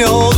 know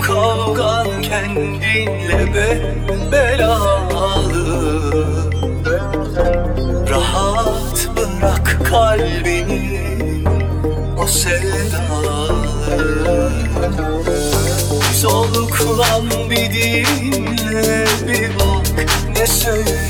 kavgan kendinle be belalı. Rahat bırak kalbini o sevdalı. Soluklan bir dinle bir bak ne söylüyor